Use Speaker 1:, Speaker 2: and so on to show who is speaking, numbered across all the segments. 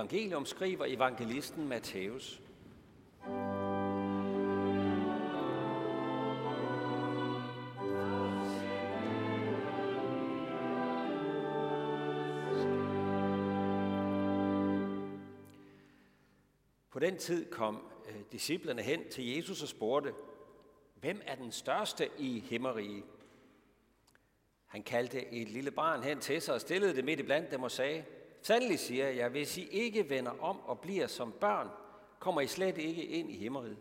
Speaker 1: evangelium skriver evangelisten Matthæus. På den tid kom øh, disciplerne hen til Jesus og spurgte, hvem er den største i himmeriget? Han kaldte et lille barn hen til sig og stillede det midt i blandt dem og sagde, Sandelig siger jeg, hvis I ikke vender om og bliver som børn, kommer I slet ikke ind i himmeriget.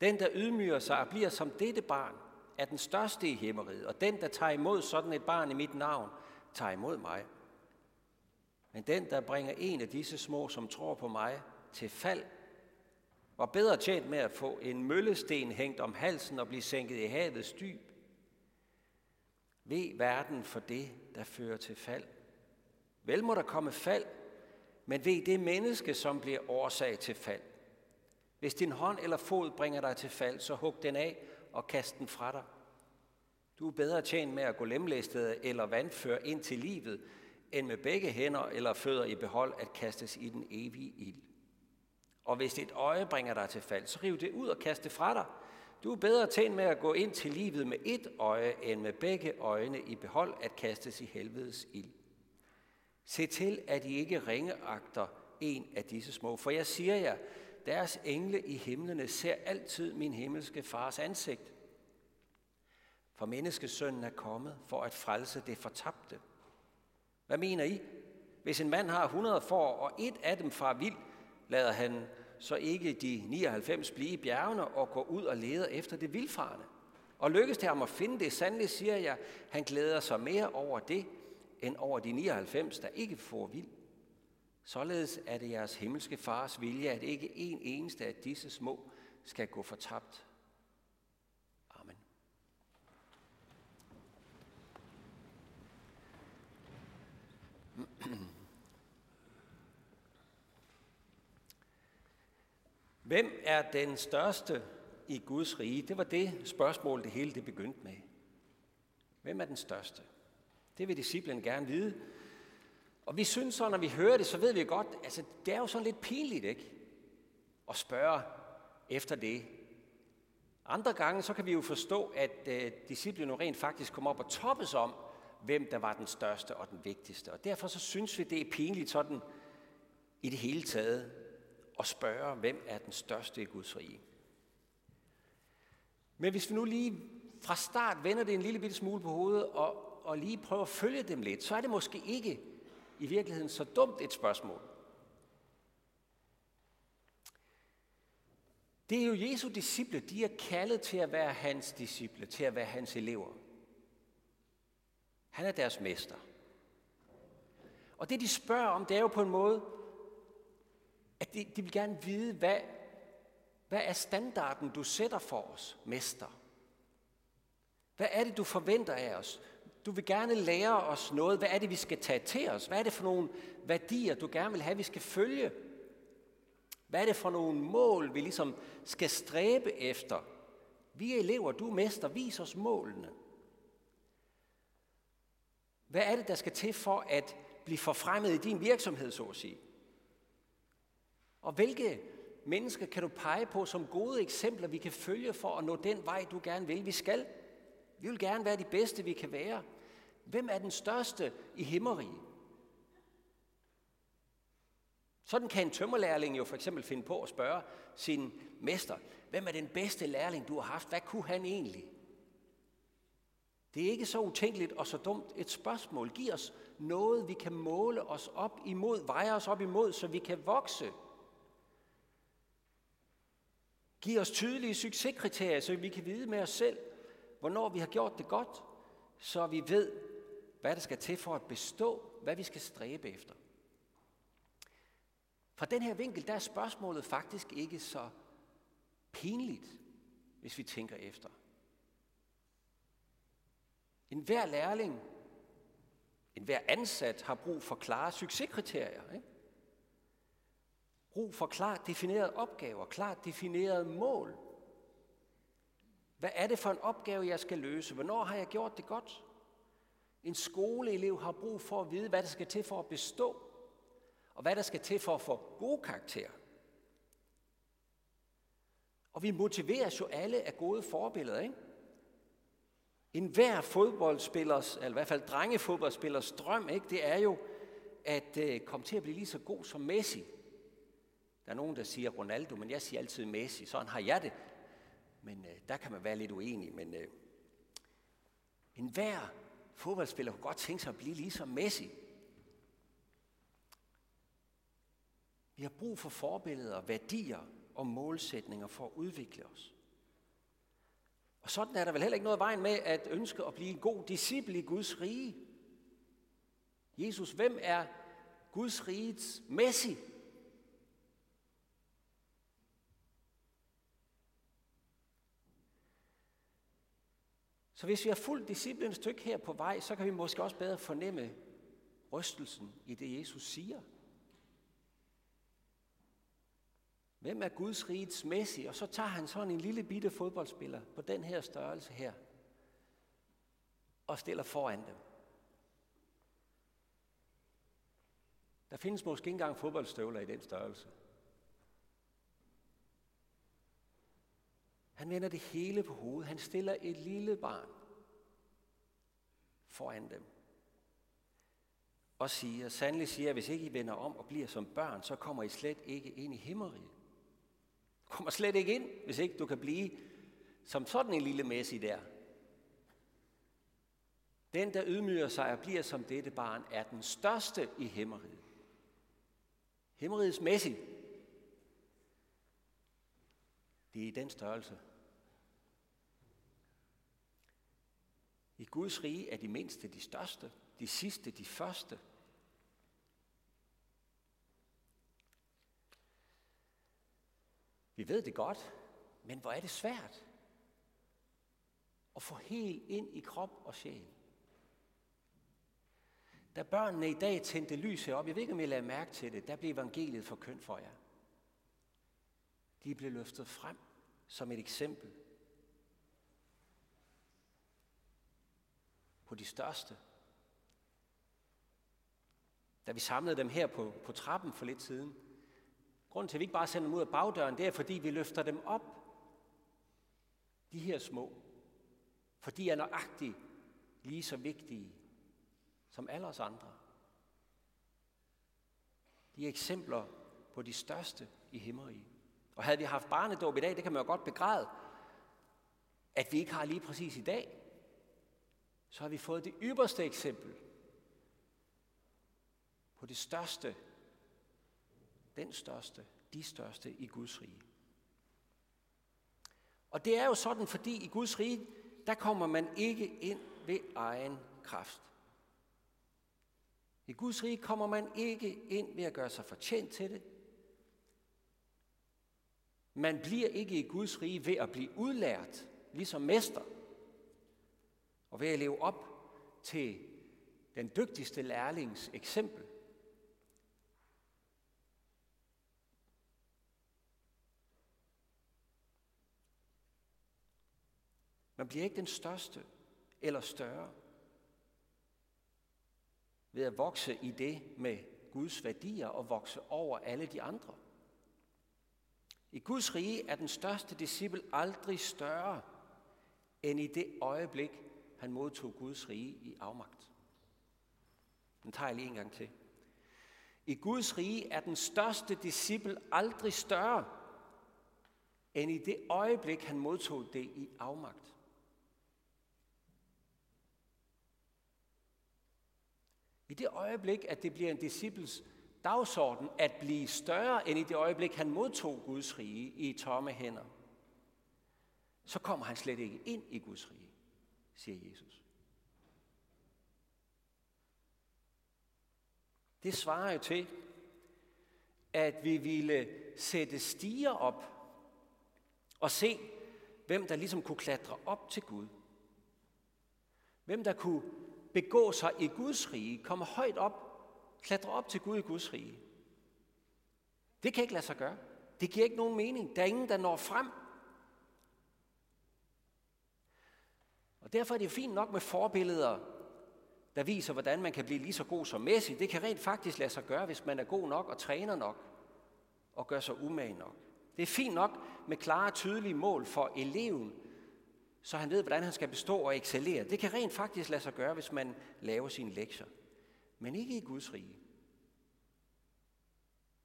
Speaker 1: Den, der ydmyger sig og bliver som dette barn, er den største i himmeriget, og den, der tager imod sådan et barn i mit navn, tager imod mig. Men den, der bringer en af disse små, som tror på mig, til fald, var bedre tjent med at få en møllesten hængt om halsen og blive sænket i havets dyb. Ved verden for det, der fører til fald. Vel må der komme fald, men ved det menneske, som bliver årsag til fald. Hvis din hånd eller fod bringer dig til fald, så hug den af og kast den fra dig. Du er bedre tjent med at gå lemlæstet eller vandfør ind til livet, end med begge hænder eller fødder i behold at kastes i den evige ild. Og hvis et øje bringer dig til fald, så riv det ud og kast det fra dig. Du er bedre tjent med at gå ind til livet med et øje, end med begge øjne i behold at kastes i helvedes ild. Se til, at I ikke ringeagter en af disse små, for jeg siger jer, deres engle i himlene ser altid min himmelske fars ansigt. For menneskesønnen er kommet for at frelse det fortabte. Hvad mener I? Hvis en mand har 100 får, og et af dem far vild, lader han så ikke de 99 blive i bjergene og gå ud og leder efter det vildfarne. Og lykkes det ham at finde det, sandelig siger jeg, han glæder sig mere over det, end over de 99, der ikke får vild. Således er det jeres himmelske fars vilje, at ikke en eneste af disse små skal gå fortabt. Amen. Hvem er den største i Guds rige? Det var det spørgsmål, det hele det begyndte med. Hvem er den største? Det vil disciplen gerne vide. Og vi synes så, når vi hører det, så ved vi godt, altså det er jo sådan lidt pinligt, ikke? At spørge efter det. Andre gange, så kan vi jo forstå, at øh, disciplen rent faktisk kom op og toppes om, hvem der var den største og den vigtigste. Og derfor så synes vi, det er pinligt sådan i det hele taget at spørge, hvem er den største i Guds rige. Men hvis vi nu lige fra start vender det en lille bitte smule på hovedet og, og lige prøve at følge dem lidt, så er det måske ikke i virkeligheden så dumt et spørgsmål. Det er jo Jesu disciple, de er kaldet til at være hans disciple, til at være hans elever. Han er deres mester. Og det de spørger om, det er jo på en måde, at de, de vil gerne vide, hvad, hvad er standarden, du sætter for os, mester? Hvad er det, du forventer af os? Du vil gerne lære os noget. Hvad er det, vi skal tage til os? Hvad er det for nogle værdier, du gerne vil have, vi skal følge? Hvad er det for nogle mål, vi ligesom skal stræbe efter? Vi er elever, du er mester, vis os målene. Hvad er det, der skal til for at blive forfremmet i din virksomhed, så at sige? Og hvilke mennesker kan du pege på som gode eksempler, vi kan følge for at nå den vej, du gerne vil? Vi skal. Vi vil gerne være de bedste, vi kan være. Hvem er den største i himmeriget? Sådan kan en tømmerlærling jo for eksempel finde på at spørge sin mester, hvem er den bedste lærling, du har haft? Hvad kunne han egentlig? Det er ikke så utænkeligt og så dumt et spørgsmål. Giv os noget, vi kan måle os op imod, veje os op imod, så vi kan vokse. Giv os tydelige succeskriterier, så vi kan vide med os selv, hvornår vi har gjort det godt, så vi ved, hvad der skal til for at bestå, hvad vi skal stræbe efter. Fra den her vinkel, der er spørgsmålet faktisk ikke så pinligt, hvis vi tænker efter. En hver lærling, en hver ansat har brug for klare succeskriterier. Ikke? Brug for klart definerede opgaver, klart definerede mål. Hvad er det for en opgave, jeg skal løse? Hvornår har jeg gjort det godt? En skoleelev har brug for at vide, hvad der skal til for at bestå. og hvad der skal til for at få gode karakterer. Og vi motiveres jo alle af gode forbilleder, ikke? En hver fodboldspillers, eller i hvert fald drengefodboldspillers drøm, ikke, det er jo at øh, komme til at blive lige så god som Messi. Der er nogen, der siger Ronaldo, men jeg siger altid Messi. Sådan har jeg det. Men øh, der kan man være lidt uenig. Men øh, enhver fodboldspiller kunne godt tænke sig at blive ligesom Messi. Vi har brug for forbilleder, værdier og målsætninger for at udvikle os. Og sådan er der vel heller ikke noget vejen med at ønske at blive en god disciple i Guds rige. Jesus, hvem er Guds rigets Messi? Så hvis vi har fulgt disciplen et stykke her på vej, så kan vi måske også bedre fornemme rystelsen i det, Jesus siger. Hvem er Guds rigets Messi? Og så tager han sådan en lille bitte fodboldspiller på den her størrelse her og stiller foran dem. Der findes måske ikke engang fodboldstøvler i den størrelse. Han vender det hele på hovedet. Han stiller et lille barn foran dem. Og siger, sandelig siger, at hvis ikke I vender om og bliver som børn, så kommer I slet ikke ind i himmeriget. Du kommer slet ikke ind, hvis ikke du kan blive som sådan en lille messe der. Den, der ydmyger sig og bliver som dette barn, er den største i himmeriget. Himmerigets messe. Det er i den størrelse. I Guds rige er de mindste de største, de sidste de første. Vi ved det godt, men hvor er det svært at få helt ind i krop og sjæl. Da børnene i dag tændte lyset op, jeg ved ikke, om I lagde mærke til det, der blev evangeliet for for jer. De blev løftet frem som et eksempel på de største. Da vi samlede dem her på, på trappen for lidt siden, grunden til, at vi ikke bare sender dem ud af bagdøren, det er, fordi vi løfter dem op. De her små. For de er nøjagtigt lige så vigtige som alle os andre. De er eksempler på de største i himmeriget. Og havde vi haft barnedåb i dag, det kan man jo godt begræde, at vi ikke har lige præcis i dag, så har vi fået det ypperste eksempel på det største, den største, de største i Guds rige. Og det er jo sådan, fordi i Guds rige, der kommer man ikke ind ved egen kraft. I Guds rige kommer man ikke ind ved at gøre sig fortjent til det. Man bliver ikke i Guds rige ved at blive udlært, ligesom mester, og ved at leve op til den dygtigste lærlings eksempel. Man bliver ikke den største eller større ved at vokse i det med Guds værdier og vokse over alle de andre. I Guds rige er den største disciple aldrig større end i det øjeblik, han modtog Guds rige i afmagt. Den tager jeg lige en gang til. I Guds rige er den største disciple aldrig større end i det øjeblik, han modtog det i afmagt. I det øjeblik, at det bliver en disciples dagsorden at blive større end i det øjeblik, han modtog Guds rige i tomme hænder, så kommer han slet ikke ind i Guds rige, siger Jesus. Det svarer jo til, at vi ville sætte stiger op og se, hvem der ligesom kunne klatre op til Gud. Hvem der kunne begå sig i Guds rige, komme højt op, klatre op til Gud i Guds rige. Det kan ikke lade sig gøre. Det giver ikke nogen mening. Der er ingen, der når frem. Og derfor er det fint nok med forbilleder, der viser, hvordan man kan blive lige så god som Messi. Det kan rent faktisk lade sig gøre, hvis man er god nok og træner nok og gør sig umage nok. Det er fint nok med klare, tydelige mål for eleven, så han ved, hvordan han skal bestå og excellere. Det kan rent faktisk lade sig gøre, hvis man laver sine lektier. Men ikke i Guds rige.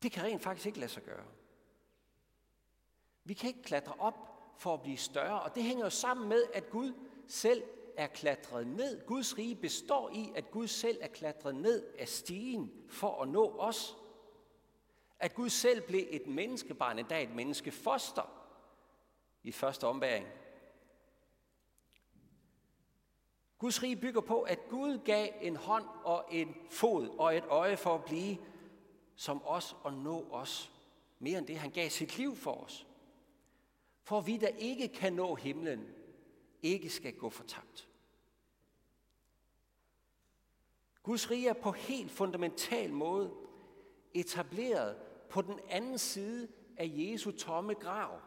Speaker 1: Det kan rent faktisk ikke lade sig gøre. Vi kan ikke klatre op for at blive større, og det hænger jo sammen med, at Gud selv er klatret ned. Guds rige består i, at Gud selv er klatret ned af stigen for at nå os. At Gud selv blev et menneskebarn, endda et menneskefoster i første ombæring. Guds rige bygger på, at Gud gav en hånd og en fod og et øje for at blive som os og nå os. Mere end det, han gav sit liv for os. For vi, der ikke kan nå himlen, ikke skal gå fortabt. Guds rige er på helt fundamental måde etableret på den anden side af Jesu tomme grav.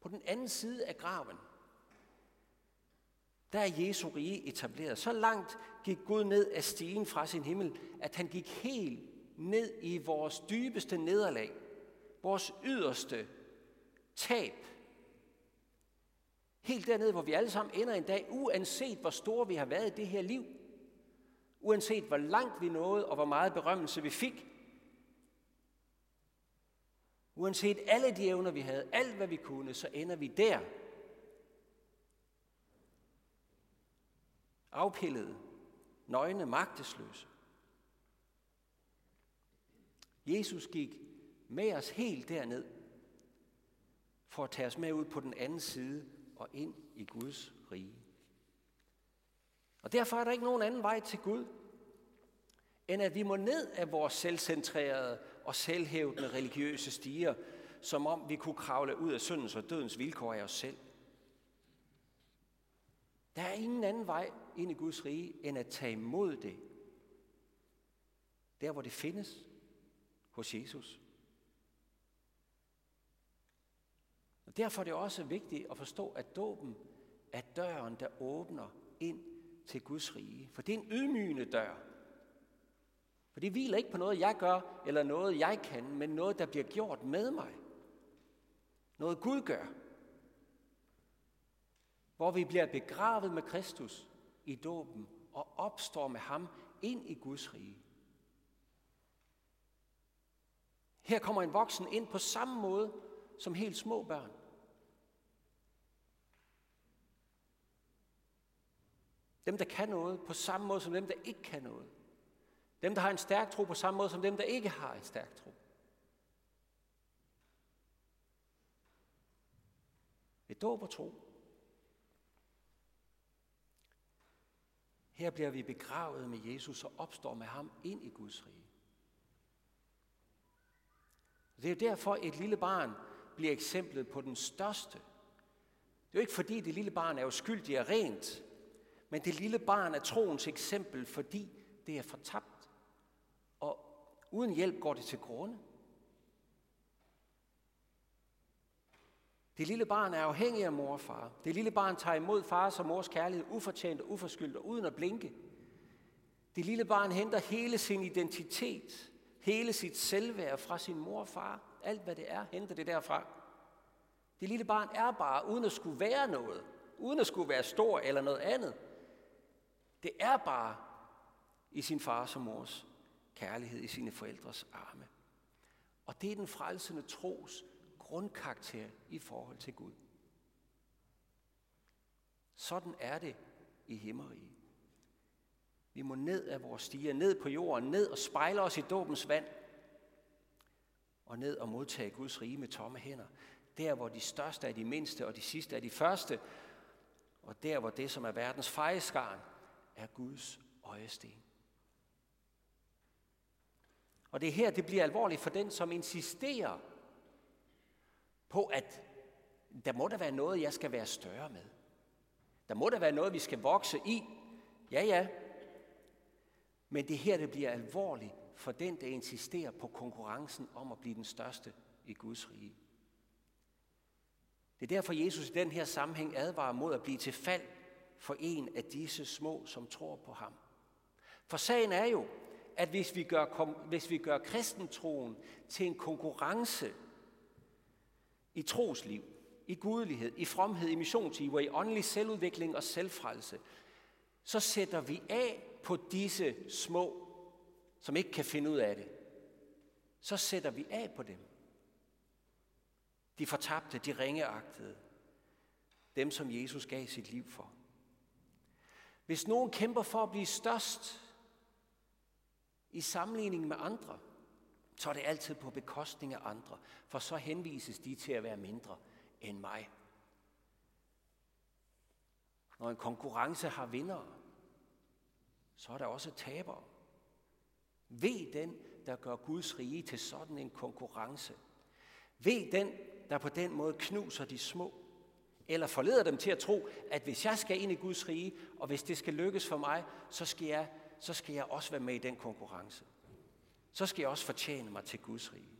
Speaker 1: På den anden side af graven. Der er Jesu rige etableret. Så langt gik Gud ned af stigen fra sin himmel, at han gik helt ned i vores dybeste nederlag, vores yderste tab. Helt dernede, hvor vi alle sammen ender en dag, uanset hvor store vi har været i det her liv. Uanset hvor langt vi nåede, og hvor meget berømmelse vi fik. Uanset alle de evner, vi havde, alt hvad vi kunne, så ender vi der. Afpillede, nøgne, magtesløse. Jesus gik med os helt derned, for at tage os med ud på den anden side og ind i Guds rige. Og derfor er der ikke nogen anden vej til Gud, end at vi må ned af vores selvcentrerede og selvhævdende religiøse stiger, som om vi kunne kravle ud af syndens og dødens vilkår af os selv. Der er ingen anden vej ind i Guds rige, end at tage imod det. Der, hvor det findes, hos Jesus. Og derfor er det også vigtigt at forstå, at dåben er døren, der åbner ind til Guds rige. For det er en ydmygende dør. For det hviler ikke på noget, jeg gør, eller noget, jeg kan, men noget, der bliver gjort med mig. Noget Gud gør. Hvor vi bliver begravet med Kristus i dåben og opstår med ham ind i Guds rige. Her kommer en voksen ind på samme måde som helt små børn. Dem, der kan noget, på samme måde som dem, der ikke kan noget. Dem, der har en stærk tro, på samme måde som dem, der ikke har en stærk tro. Ved dåb og tro. Her bliver vi begravet med Jesus og opstår med ham ind i Guds rige. Det er derfor, et lille barn bliver eksemplet på den største. Det er jo ikke fordi, det lille barn er uskyldig og rent, men det lille barn er troens eksempel, fordi det er fortabt. Og uden hjælp går det til grunde. Det lille barn er afhængig af mor og far. Det lille barn tager imod fars og mors kærlighed ufortjent og uforskyldt og uden at blinke. Det lille barn henter hele sin identitet hele sit selvværd fra sin mor og far. Alt hvad det er, henter det derfra. Det lille barn er bare, uden at skulle være noget, uden at skulle være stor eller noget andet. Det er bare i sin fars og mors kærlighed, i sine forældres arme. Og det er den frelsende tros grundkarakter i forhold til Gud. Sådan er det i himmeriget. Vi må ned af vores stiger, ned på jorden, ned og spejle os i dåbens vand. Og ned og modtage Guds rige med tomme hænder. Der, hvor de største er de mindste, og de sidste er de første. Og der, hvor det, som er verdens fejeskarn, er Guds øjesten. Og det er her, det bliver alvorligt for den, som insisterer på, at der må der være noget, jeg skal være større med. Der må der være noget, vi skal vokse i. Ja, ja, men det her, det bliver alvorligt for den, der insisterer på konkurrencen om at blive den største i Guds rige. Det er derfor, Jesus i den her sammenhæng advarer mod at blive til fald for en af disse små, som tror på ham. For sagen er jo, at hvis vi gør, hvis vi gør kristentroen til en konkurrence i trosliv, i gudelighed, i fromhed, i missionsiver, i åndelig selvudvikling og selvfrelse, så sætter vi af på disse små, som ikke kan finde ud af det. Så sætter vi af på dem. De fortabte, de ringeagtede. Dem, som Jesus gav sit liv for. Hvis nogen kæmper for at blive størst i sammenligning med andre, så er det altid på bekostning af andre, for så henvises de til at være mindre end mig. Når en konkurrence har vinder, så er der også tabere. Ved den, der gør Guds rige til sådan en konkurrence. Ved den, der på den måde knuser de små, eller forleder dem til at tro, at hvis jeg skal ind i Guds rige, og hvis det skal lykkes for mig, så skal jeg, så skal jeg også være med i den konkurrence. Så skal jeg også fortjene mig til Guds rige.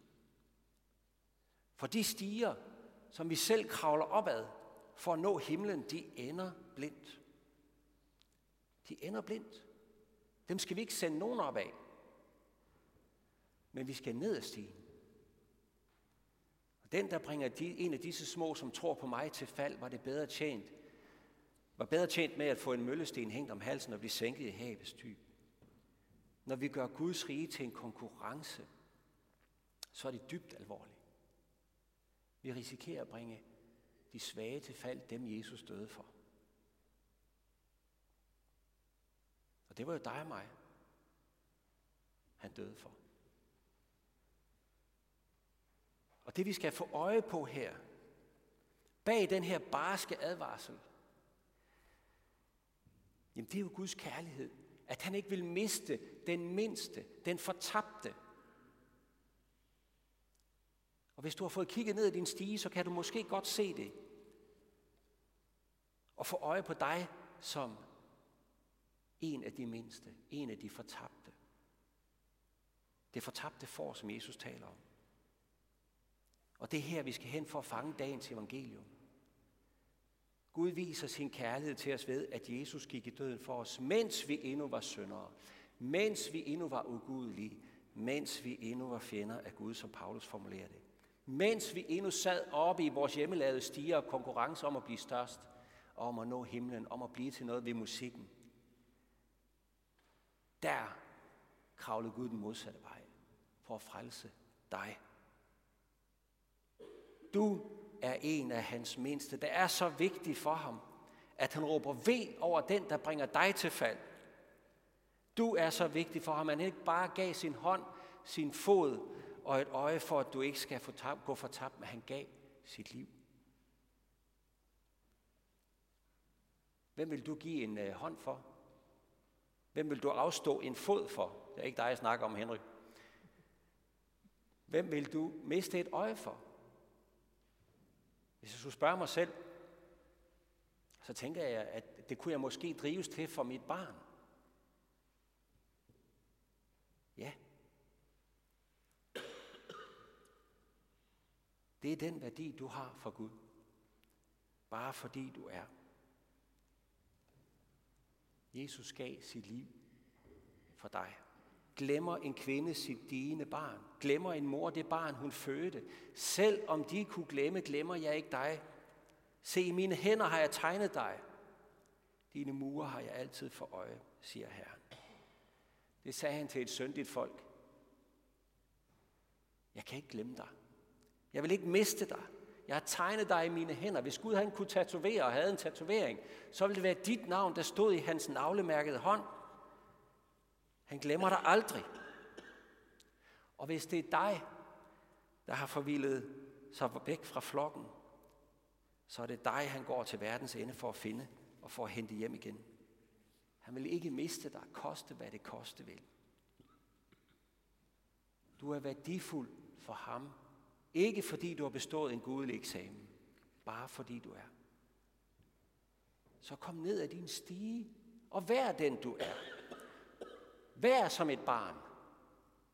Speaker 1: For de stiger, som vi selv kravler opad for at nå himlen, de ender blindt. De ender blindt. Dem skal vi ikke sende nogen op af. Men vi skal ned ad stigen. Og den, der bringer de, en af disse små, som tror på mig til fald, var det bedre tjent. Var bedre tjent med at få en møllesten hængt om halsen og blive sænket i havets dyb. Når vi gør Guds rige til en konkurrence, så er det dybt alvorligt. Vi risikerer at bringe de svage til fald, dem Jesus døde for. Og det var jo dig og mig, han døde for. Og det vi skal få øje på her, bag den her barske advarsel, jamen det er jo Guds kærlighed. At han ikke vil miste den mindste, den fortabte. Og hvis du har fået kigget ned i din stige, så kan du måske godt se det. Og få øje på dig som en af de mindste, en af de fortabte. Det fortabte får, som Jesus taler om. Og det er her, vi skal hen for at fange dagens evangelium. Gud viser sin kærlighed til os ved, at Jesus gik i døden for os, mens vi endnu var syndere, mens vi endnu var ugudelige, mens vi endnu var fjender af Gud, som Paulus formulerer det. Mens vi endnu sad oppe i vores hjemmelavede stiger og konkurrence om at blive størst, og om at nå himlen, om at blive til noget ved musikken. Der kravlede Gud den modsatte vej for at frelse dig. Du er en af hans mindste. Det er så vigtigt for ham, at han råber ved over den, der bringer dig til fald. Du er så vigtig for ham, at han ikke bare gav sin hånd, sin fod og et øje for, at du ikke skal få tab, gå tabt, men han gav sit liv. Hvem vil du give en øh, hånd for? Hvem vil du afstå en fod for? Det er ikke dig, jeg snakker om, Henrik. Hvem vil du miste et øje for? Hvis jeg skulle spørge mig selv, så tænker jeg, at det kunne jeg måske drives til for mit barn. Ja. Det er den værdi, du har for Gud. Bare fordi du er. Jesus gav sit liv for dig. Glemmer en kvinde sit dine barn? Glemmer en mor det barn, hun fødte? Selv om de kunne glemme, glemmer jeg ikke dig. Se, i mine hænder har jeg tegnet dig. Dine mure har jeg altid for øje, siger Herren. Det sagde han til et syndigt folk. Jeg kan ikke glemme dig. Jeg vil ikke miste dig. Jeg har tegnet dig i mine hænder. Hvis Gud han kunne tatovere og havde en tatovering, så ville det være dit navn, der stod i hans navlemærkede hånd. Han glemmer dig aldrig. Og hvis det er dig, der har forvildet sig væk fra flokken, så er det dig, han går til verdens ende for at finde og for at hente hjem igen. Han vil ikke miste dig, koste hvad det koste vil. Du er værdifuld for ham, ikke fordi du har bestået en gudelig eksamen, bare fordi du er. Så kom ned af din stige og vær den du er. Vær som et barn,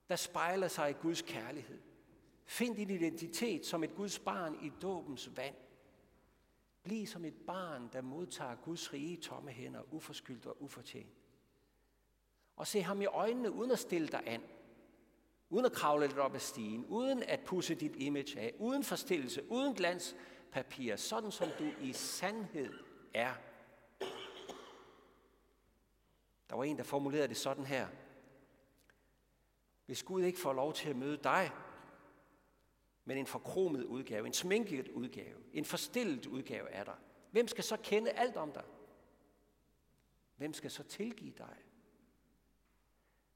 Speaker 1: der spejler sig i Guds kærlighed. Find din identitet som et Guds barn i dåbens vand. Bliv som et barn, der modtager Guds rige tomme hænder, uforskyldt og ufortjent. Og se ham i øjnene, uden at stille dig an. Uden at kravle lidt op ad stigen. Uden at pusse dit image af. Uden forstillelse. Uden glanspapir. Sådan som du i sandhed er. Der var en, der formulerede det sådan her. Hvis Gud ikke får lov til at møde dig, men en forkromet udgave, en sminket udgave, en forstillet udgave er der. hvem skal så kende alt om dig? Hvem skal så tilgive dig?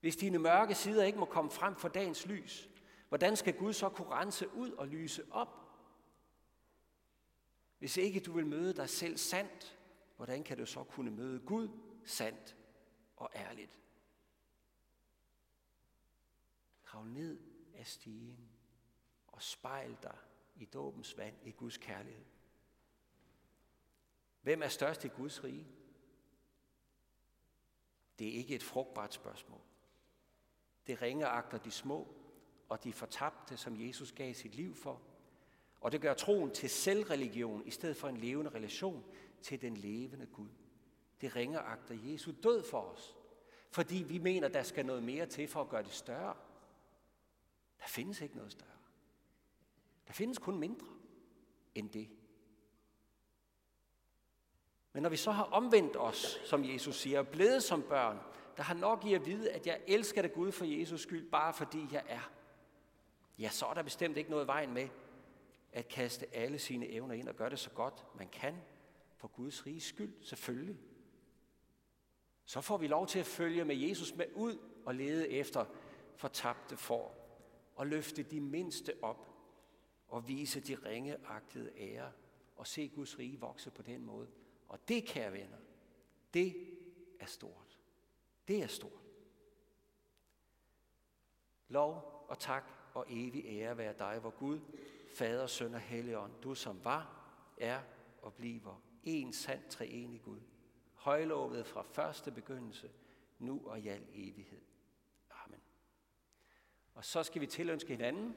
Speaker 1: Hvis dine mørke sider ikke må komme frem for dagens lys, hvordan skal Gud så kunne rense ud og lyse op? Hvis ikke du vil møde dig selv sandt, hvordan kan du så kunne møde Gud sandt og ærligt? Krav ned af stigen og spejl dig i dåbens vand i Guds kærlighed. Hvem er størst i Guds rige? Det er ikke et frugtbart spørgsmål. Det ringer agter de små og de fortabte, som Jesus gav sit liv for. Og det gør troen til selvreligion i stedet for en levende relation til den levende Gud. Det ringer agter Jesu død for os, fordi vi mener, der skal noget mere til for at gøre det større. Der findes ikke noget større. Der findes kun mindre end det. Men når vi så har omvendt os, som Jesus siger, og blevet som børn, der har nok i at vide, at jeg elsker dig Gud for Jesus skyld, bare fordi jeg er, ja, så er der bestemt ikke noget vejen med at kaste alle sine evner ind og gøre det så godt man kan, for Guds rige skyld, selvfølgelig. Så får vi lov til at følge med Jesus med ud og lede efter fortabte får, og løfte de mindste op, og vise de ringeagtede ære, og se Guds rige vokse på den måde. Og det, kære venner, det er stort. Det er stort. Lov og tak og evig ære være dig, vor Gud, Fader, Søn og Helligånd, du som var, er og bliver en sand treenig Gud, højlovet fra første begyndelse, nu og i al evighed. Amen. Og så skal vi tilønske hinanden,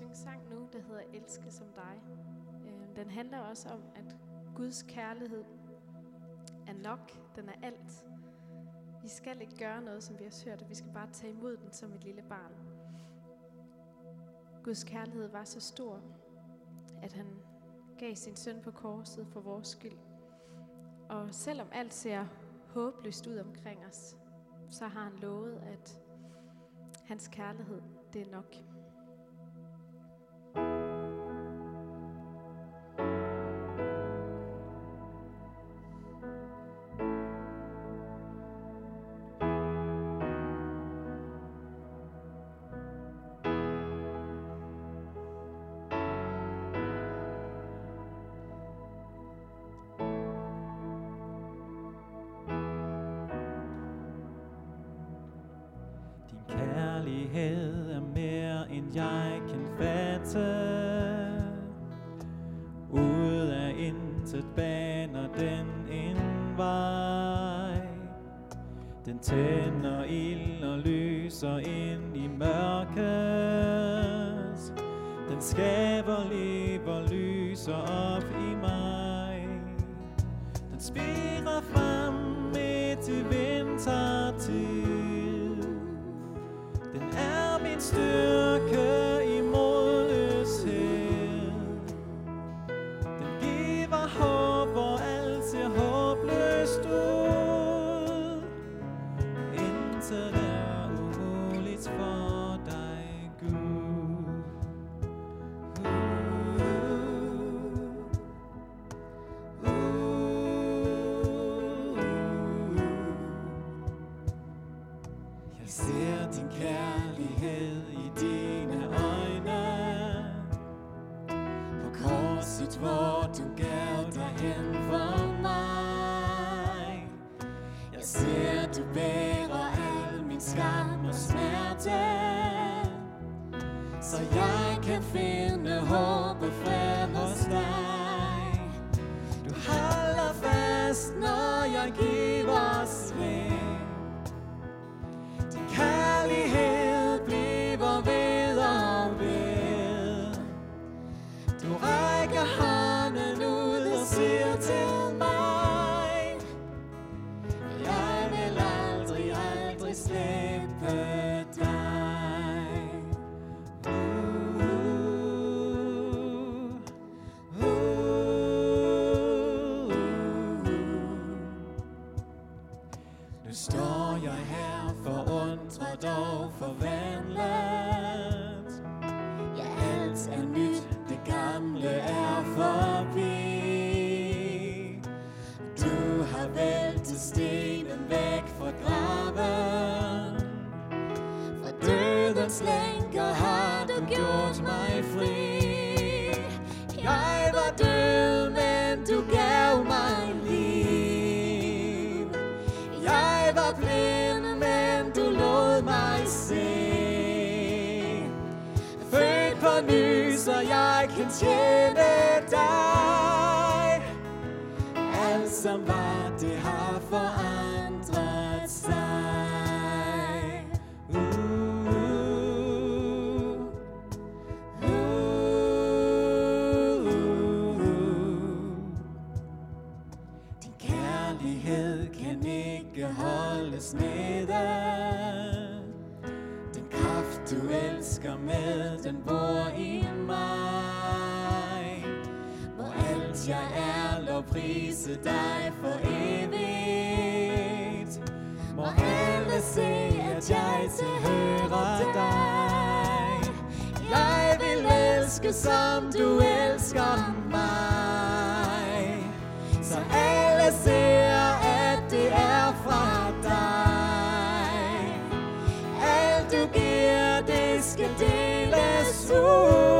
Speaker 2: Synge sang nu, der hedder Elske som dig. Øh, den handler også om, at Guds kærlighed er nok, den er alt. Vi skal ikke gøre noget, som vi har hørt, vi skal bare tage imod den som et lille barn. Guds kærlighed var så stor, at han gav sin søn på korset for vores skyld. Og selvom alt ser håbløst ud omkring os, så har han lovet, at hans kærlighed, det er nok.
Speaker 3: Vælte stenen væk fra graven. Fra dødens lænker har du gjort mig fri. Jeg var død, men du gav mig liv. Jeg var blind, men du lod mig se. Født på ny, så jeg kan tjene bor i mig. Må alt jeg er lovprise dig for evigt. Må alle se, at jeg tilhører dig. Jeg vil elske, som du elsker mig. Så alle ser,
Speaker 1: Ooh.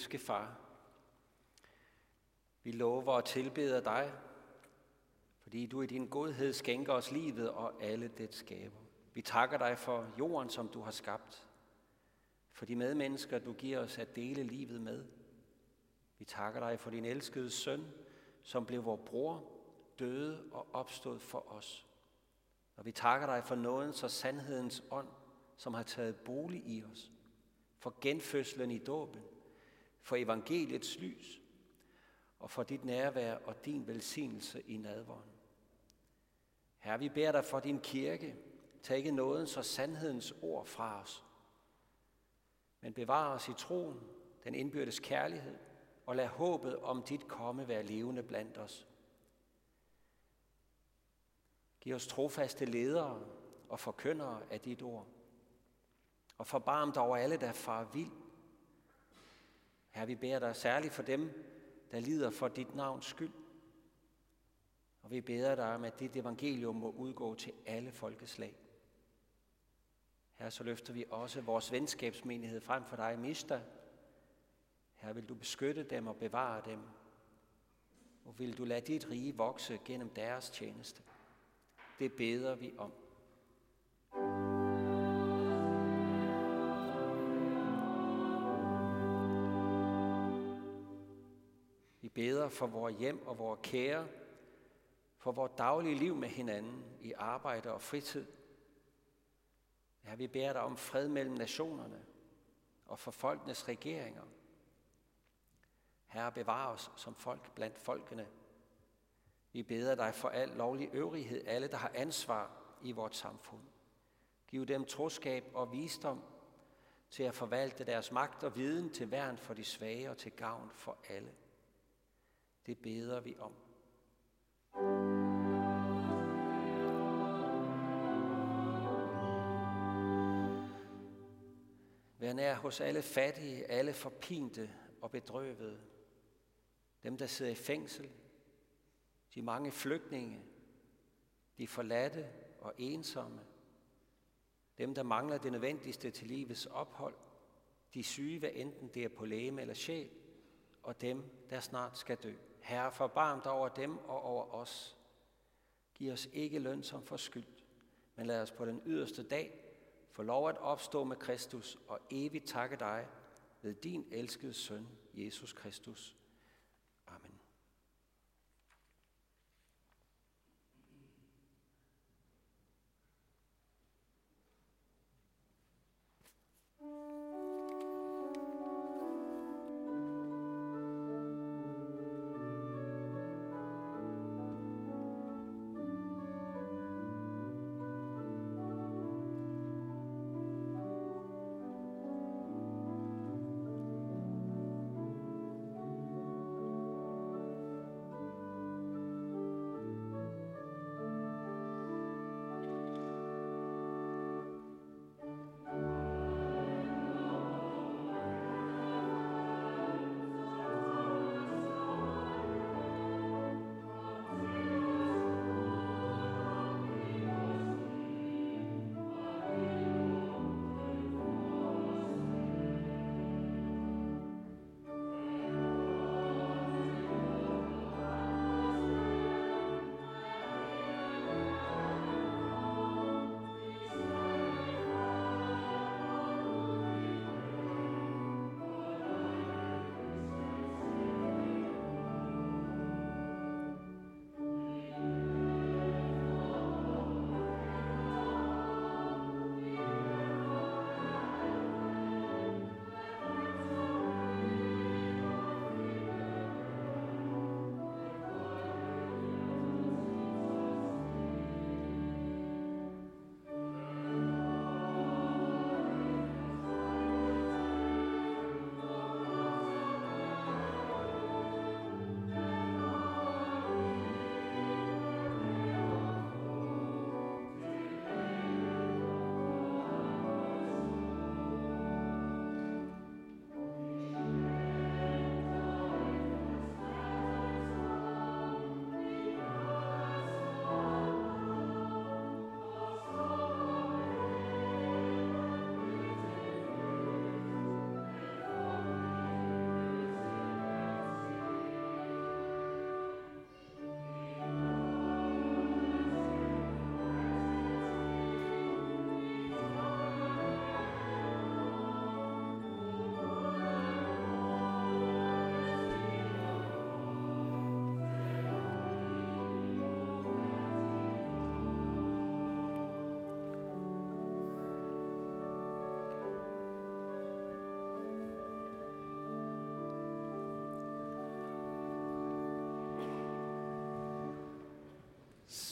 Speaker 1: Himmelske Far, vi lover og tilbeder dig, fordi du i din godhed skænker os livet og alle det skaber. Vi takker dig for jorden, som du har skabt, for de medmennesker, du giver os at dele livet med. Vi takker dig for din elskede søn, som blev vor bror, døde og opstod for os. Og vi takker dig for nådens og sandhedens ånd, som har taget bolig i os. For genfødslen i dåben, for evangeliets lys, og for dit nærvær og din velsignelse i nadvåren. Herre, vi beder dig for din kirke. Tag ikke nådens og sandhedens ord fra os, men bevar os i troen, den indbyrdes kærlighed, og lad håbet om dit komme være levende blandt os. Giv os trofaste ledere og forkyndere af dit ord. Og forbarm dig over alle, der far vild. Her vi beder dig særligt for dem, der lider for dit navns skyld. Og vi beder dig om, at dit evangelium må udgå til alle folkeslag. Her så løfter vi også vores venskabsmenighed frem for dig, mister. Her vil du beskytte dem og bevare dem. Og vil du lade dit rige vokse gennem deres tjeneste. Det beder vi om. Beder for vores hjem og vores kære, for vores daglige liv med hinanden i arbejde og fritid. Ja, vi beder dig om fred mellem nationerne og for folkenes regeringer. Herre, bevar os som folk blandt folkene. Vi beder dig for al lovlig øvrighed, alle der har ansvar i vort samfund. Giv dem troskab og visdom til at forvalte deres magt og viden til værn for de svage og til gavn for alle. Det beder vi om. Vær nær hos alle fattige, alle forpinte og bedrøvede. Dem, der sidder i fængsel, de mange flygtninge, de forladte og ensomme, dem, der mangler det nødvendigste til livets ophold, de syge, hvad enten det er på læge eller sjæl, og dem, der snart skal dø. Herre, forbarm dig over dem og over os. Giv os ikke løn som forskyldt, men lad os på den yderste dag få lov at opstå med Kristus og evigt takke dig ved din elskede søn, Jesus Kristus.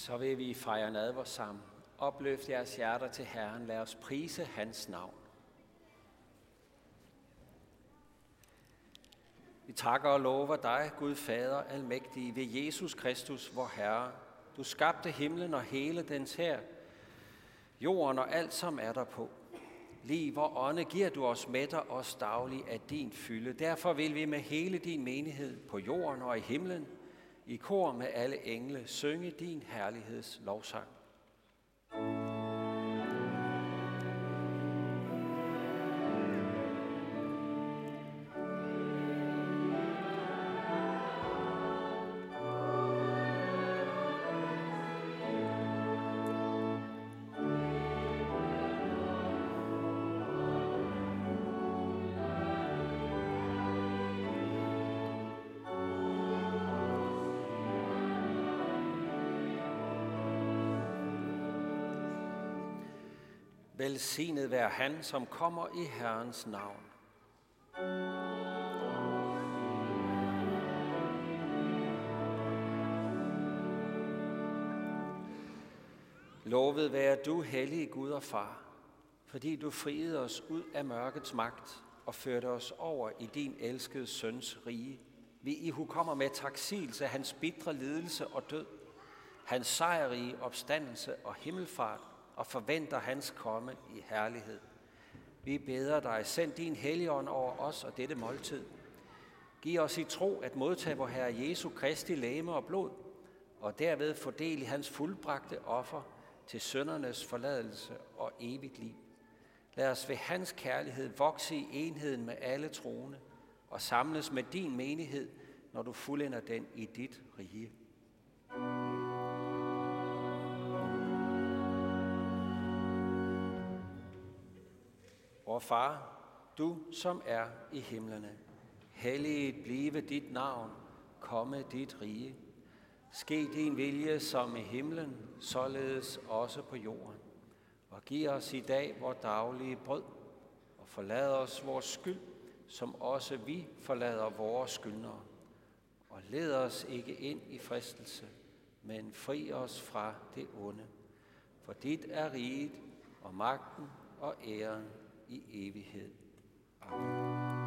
Speaker 1: Så vil vi fejre nadver sammen. Opløft jeres hjerter til Herren. Lad os prise hans navn. Vi takker og lover dig, Gud Fader almægtige, ved Jesus Kristus, vor Herre. Du skabte himlen og hele dens her, jorden og alt, som er der på. Liv og ånde giver du os mætter os daglig af din fylde. Derfor vil vi med hele din menighed på jorden og i himlen – i kor med alle engle synge din herligheds lovsang. Velsignet være han, som kommer i Herrens navn. Lovet være du, hellige Gud og Far, fordi du friede os ud af mørkets magt og førte os over i din elskede søns rige. Vi i kommer med taksigelse af hans bitre lidelse og død, hans sejrige opstandelse og himmelfart, og forventer hans komme i herlighed. Vi beder dig, send din helligånd over os og dette måltid. Giv os i tro at modtage vor Herre Jesu Kristi læme og blod, og derved fordel i hans fuldbragte offer til søndernes forladelse og evigt liv. Lad os ved hans kærlighed vokse i enheden med alle troende og samles med din menighed, når du fuldender den i dit rige. Vor far, du som er i himlene, helliget blive dit navn, komme dit rige. Ske din vilje som i himlen, således også på jorden. Og giv os i dag vores daglige brød, og forlad os vores skyld, som også vi forlader vores skyldnere. Og led os ikke ind i fristelse, men fri os fra det onde. For dit er riget og magten og æren i evighed. Amen.